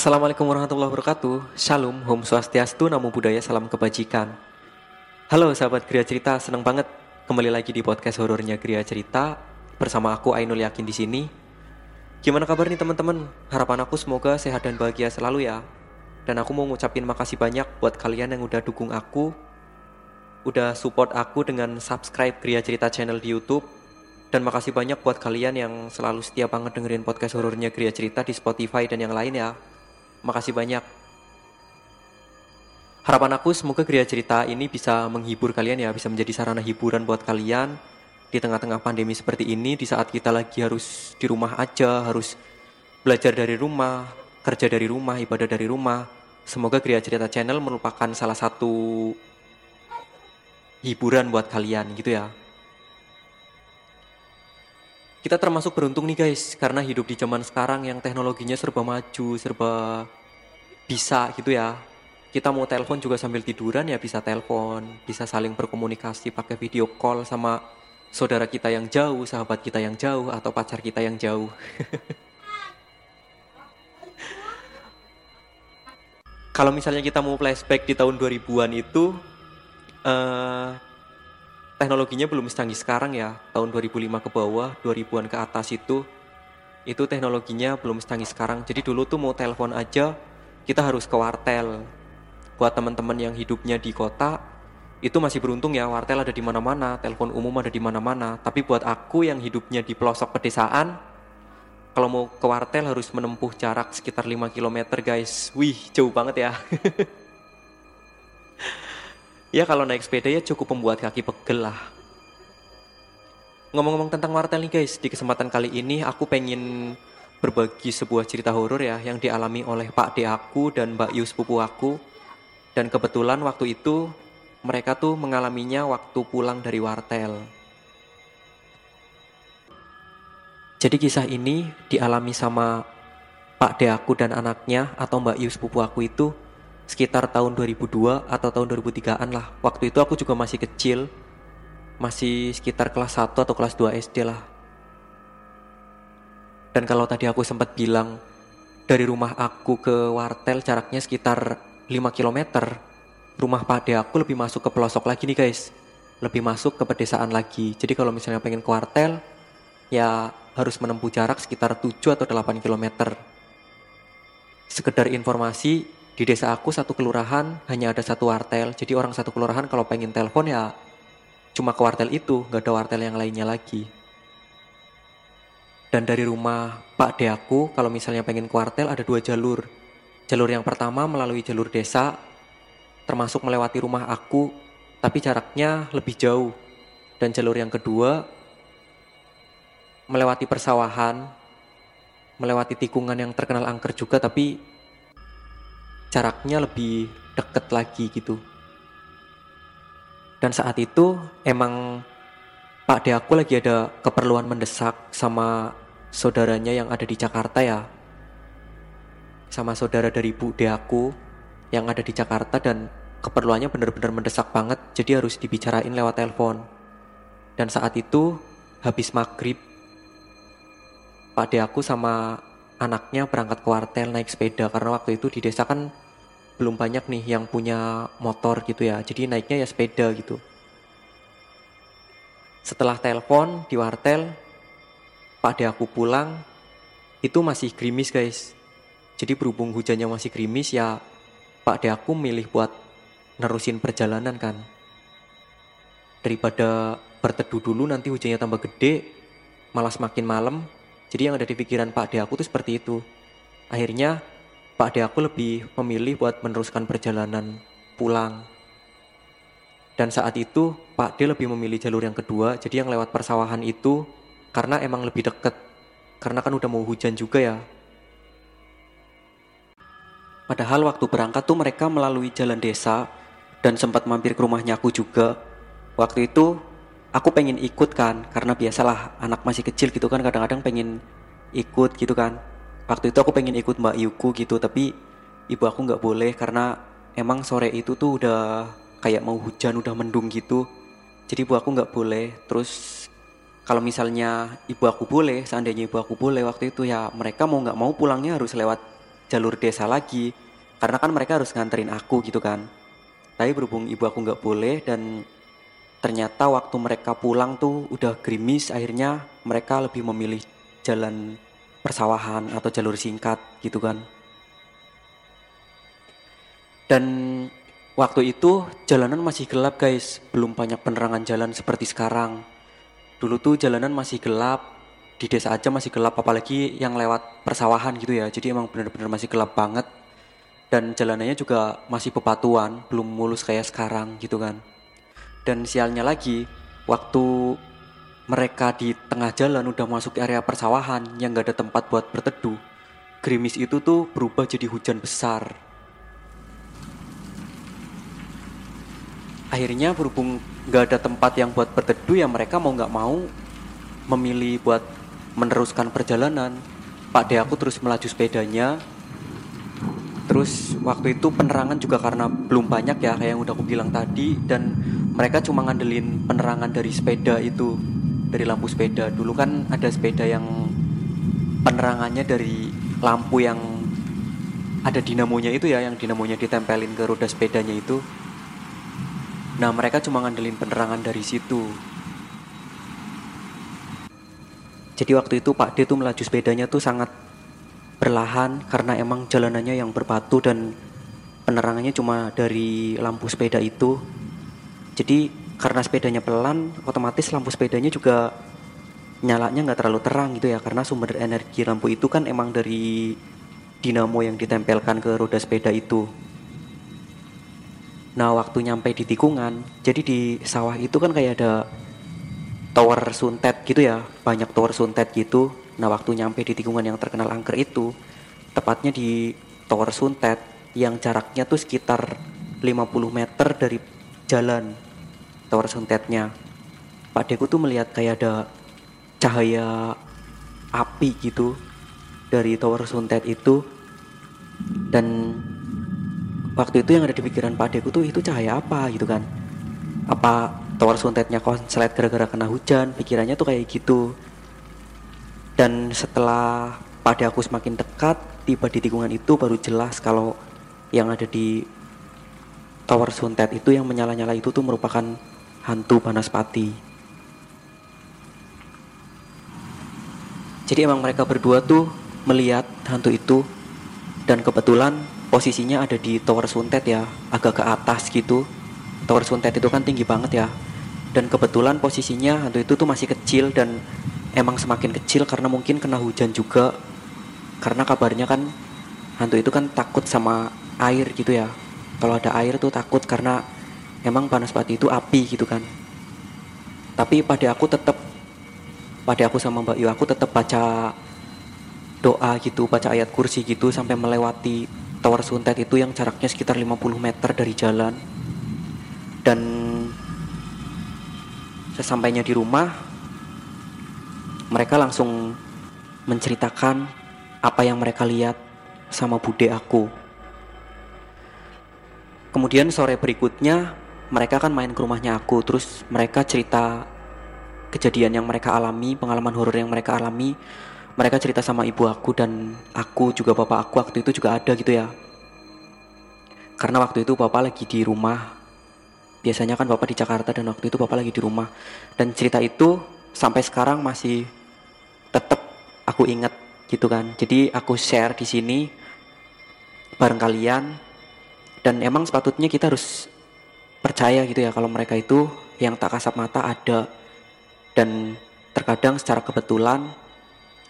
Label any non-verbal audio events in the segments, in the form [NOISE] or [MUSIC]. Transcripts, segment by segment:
Assalamualaikum warahmatullahi wabarakatuh Shalom, Om Swastiastu, Namo Buddhaya, Salam Kebajikan Halo sahabat Gria Cerita, seneng banget kembali lagi di podcast horornya Gria Cerita Bersama aku Ainul Yakin di sini. Gimana kabar nih teman-teman? Harapan aku semoga sehat dan bahagia selalu ya Dan aku mau ngucapin makasih banyak buat kalian yang udah dukung aku Udah support aku dengan subscribe Gria Cerita channel di Youtube dan makasih banyak buat kalian yang selalu setia banget dengerin podcast horornya Gria Cerita di Spotify dan yang lain ya. Makasih banyak. Harapan aku semoga Gria Cerita ini bisa menghibur kalian ya, bisa menjadi sarana hiburan buat kalian di tengah-tengah pandemi seperti ini, di saat kita lagi harus di rumah aja, harus belajar dari rumah, kerja dari rumah, ibadah dari rumah. Semoga Gria Cerita Channel merupakan salah satu hiburan buat kalian gitu ya. Kita termasuk beruntung nih guys, karena hidup di zaman sekarang yang teknologinya serba maju, serba bisa gitu ya. Kita mau telepon juga sambil tiduran ya bisa telepon, bisa saling berkomunikasi pakai video call sama saudara kita yang jauh, sahabat kita yang jauh, atau pacar kita yang jauh. [LAUGHS] Kalau misalnya kita mau flashback di tahun 2000-an itu, uh, teknologinya belum secanggih sekarang ya. Tahun 2005 ke bawah 2000-an ke atas itu itu teknologinya belum secanggih sekarang. Jadi dulu tuh mau telepon aja kita harus ke wartel. Buat teman-teman yang hidupnya di kota itu masih beruntung ya wartel ada di mana-mana telepon umum ada di mana-mana. Tapi buat aku yang hidupnya di pelosok pedesaan kalau mau ke wartel harus menempuh jarak sekitar 5 km guys. Wih jauh banget ya [LAUGHS] Ya kalau naik sepeda ya cukup membuat kaki pegel lah. Ngomong-ngomong tentang wartel nih guys, di kesempatan kali ini aku pengen berbagi sebuah cerita horor ya yang dialami oleh Pak D aku dan Mbak Yus sepupu aku. Dan kebetulan waktu itu mereka tuh mengalaminya waktu pulang dari wartel. Jadi kisah ini dialami sama Pak D aku dan anaknya atau Mbak Yus sepupu aku itu sekitar tahun 2002 atau tahun 2003-an lah. Waktu itu aku juga masih kecil, masih sekitar kelas 1 atau kelas 2 SD lah. Dan kalau tadi aku sempat bilang dari rumah aku ke wartel jaraknya sekitar 5 km, rumah pade aku lebih masuk ke pelosok lagi nih guys. Lebih masuk ke pedesaan lagi. Jadi kalau misalnya pengen ke wartel, ya harus menempuh jarak sekitar 7 atau 8 km. Sekedar informasi, di desa aku satu kelurahan hanya ada satu wartel, jadi orang satu kelurahan kalau pengen telepon ya cuma ke wartel itu, nggak ada wartel yang lainnya lagi. Dan dari rumah Pak De aku, kalau misalnya pengen ke wartel ada dua jalur. Jalur yang pertama melalui jalur desa, termasuk melewati rumah aku, tapi jaraknya lebih jauh. Dan jalur yang kedua melewati persawahan, melewati tikungan yang terkenal angker juga, tapi jaraknya lebih deket lagi gitu. Dan saat itu emang Pak De aku lagi ada keperluan mendesak sama saudaranya yang ada di Jakarta ya. Sama saudara dari Bu De aku yang ada di Jakarta dan keperluannya benar-benar mendesak banget jadi harus dibicarain lewat telepon. Dan saat itu habis maghrib Pak De aku sama anaknya berangkat ke wartel naik sepeda karena waktu itu di desa kan belum banyak nih yang punya motor gitu ya. Jadi naiknya ya sepeda gitu. Setelah telepon di wartel Pak De aku pulang itu masih gerimis guys. Jadi berhubung hujannya masih gerimis ya Pak De aku milih buat nerusin perjalanan kan. Daripada berteduh dulu nanti hujannya tambah gede malah semakin malam jadi yang ada di pikiran Pak De aku tuh seperti itu. Akhirnya Pak De aku lebih memilih buat meneruskan perjalanan pulang. Dan saat itu Pak De lebih memilih jalur yang kedua, jadi yang lewat persawahan itu karena emang lebih deket. Karena kan udah mau hujan juga ya. Padahal waktu berangkat tuh mereka melalui jalan desa dan sempat mampir ke rumahnya aku juga. Waktu itu aku pengen ikut kan karena biasalah anak masih kecil gitu kan kadang-kadang pengen ikut gitu kan. Waktu itu aku pengen ikut Mbak Yuku gitu tapi ibu aku nggak boleh karena emang sore itu tuh udah kayak mau hujan udah mendung gitu. Jadi ibu aku nggak boleh. Terus kalau misalnya ibu aku boleh seandainya ibu aku boleh waktu itu ya mereka mau nggak mau pulangnya harus lewat jalur desa lagi. Karena kan mereka harus nganterin aku gitu kan. Tapi berhubung ibu aku nggak boleh dan ternyata waktu mereka pulang tuh udah gerimis akhirnya mereka lebih memilih jalan persawahan atau jalur singkat gitu kan. Dan waktu itu jalanan masih gelap guys. Belum banyak penerangan jalan seperti sekarang. Dulu tuh jalanan masih gelap di desa aja masih gelap apalagi yang lewat persawahan gitu ya. Jadi emang bener-bener masih gelap banget. Dan jalanannya juga masih bebatuan belum mulus kayak sekarang gitu kan dan sialnya lagi waktu mereka di tengah jalan udah masuk area persawahan yang gak ada tempat buat berteduh gerimis itu tuh berubah jadi hujan besar. Akhirnya berhubung gak ada tempat yang buat berteduh ya mereka mau gak mau memilih buat meneruskan perjalanan. Pak De aku terus melaju sepedanya. Terus waktu itu penerangan juga karena belum banyak ya kayak yang udah aku bilang tadi. Dan mereka cuma ngandelin penerangan dari sepeda itu dari lampu sepeda. Dulu kan ada sepeda yang penerangannya dari lampu yang ada dinamonya itu ya yang dinamonya ditempelin ke roda sepedanya itu. Nah mereka cuma ngandelin penerangan dari situ. Jadi waktu itu Pak D tuh melaju sepedanya tuh sangat perlahan karena emang jalanannya yang berbatu dan penerangannya cuma dari lampu sepeda itu. Jadi karena sepedanya pelan, otomatis lampu sepedanya juga nyalanya nggak terlalu terang gitu ya. Karena sumber energi lampu itu kan emang dari dinamo yang ditempelkan ke roda sepeda itu. Nah waktu nyampe di tikungan, jadi di sawah itu kan kayak ada tower suntet gitu ya banyak tower suntet gitu. Nah waktu nyampe di tikungan yang terkenal angker itu tepatnya di tower suntet yang jaraknya tuh sekitar 50 meter dari jalan tower suntetnya Pak Deku tuh melihat kayak ada cahaya api gitu dari tower suntet itu. Dan waktu itu yang ada di pikiran Pak Deku tuh itu cahaya apa? gitu kan. Apa tower suntetnya konslet gara-gara kena hujan? Pikirannya tuh kayak gitu. Dan setelah pada aku semakin dekat tiba di tikungan itu baru jelas kalau yang ada di tower suntet itu yang menyala-nyala itu tuh merupakan hantu Banaspati jadi emang mereka berdua tuh melihat hantu itu dan kebetulan posisinya ada di tower suntet ya agak ke atas gitu. Tower suntet itu kan tinggi banget ya. Dan kebetulan posisinya hantu itu tuh masih kecil dan emang semakin kecil karena mungkin kena hujan juga. Karena kabarnya kan hantu itu kan takut sama air gitu ya. Kalau ada air tuh takut karena emang panas pati itu api gitu kan tapi pada aku tetap pada aku sama Mbak Yu aku tetap baca doa gitu baca ayat kursi gitu sampai melewati tower suntet itu yang jaraknya sekitar 50 meter dari jalan dan sesampainya di rumah mereka langsung menceritakan apa yang mereka lihat sama bude aku. Kemudian sore berikutnya mereka kan main ke rumahnya aku terus mereka cerita kejadian yang mereka alami, pengalaman horor yang mereka alami. Mereka cerita sama ibu aku dan aku juga bapak aku waktu itu juga ada gitu ya. Karena waktu itu bapak lagi di rumah biasanya kan bapak di Jakarta dan waktu itu bapak lagi di rumah dan cerita itu sampai sekarang masih tetap aku ingat gitu kan jadi aku share di sini bareng kalian dan emang sepatutnya kita harus percaya gitu ya kalau mereka itu yang tak kasat mata ada dan terkadang secara kebetulan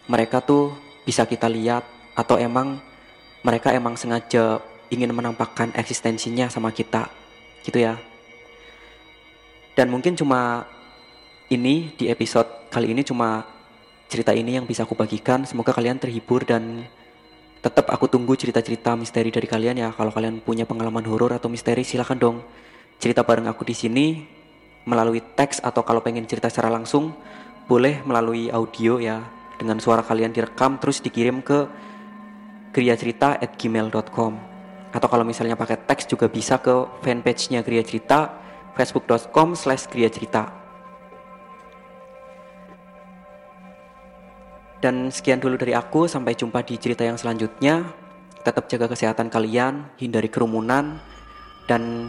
mereka tuh bisa kita lihat atau emang mereka emang sengaja ingin menampakkan eksistensinya sama kita gitu ya dan mungkin cuma ini di episode kali ini cuma cerita ini yang bisa aku bagikan. Semoga kalian terhibur dan tetap aku tunggu cerita-cerita misteri dari kalian ya. Kalau kalian punya pengalaman horor atau misteri silahkan dong cerita bareng aku di sini melalui teks atau kalau pengen cerita secara langsung boleh melalui audio ya. Dengan suara kalian direkam terus dikirim ke kriacerita@gmail.com atau kalau misalnya pakai teks juga bisa ke fanpage-nya Kriya Cerita facebook.com slash cerita dan sekian dulu dari aku sampai jumpa di cerita yang selanjutnya. Tetap jaga kesehatan kalian, hindari kerumunan dan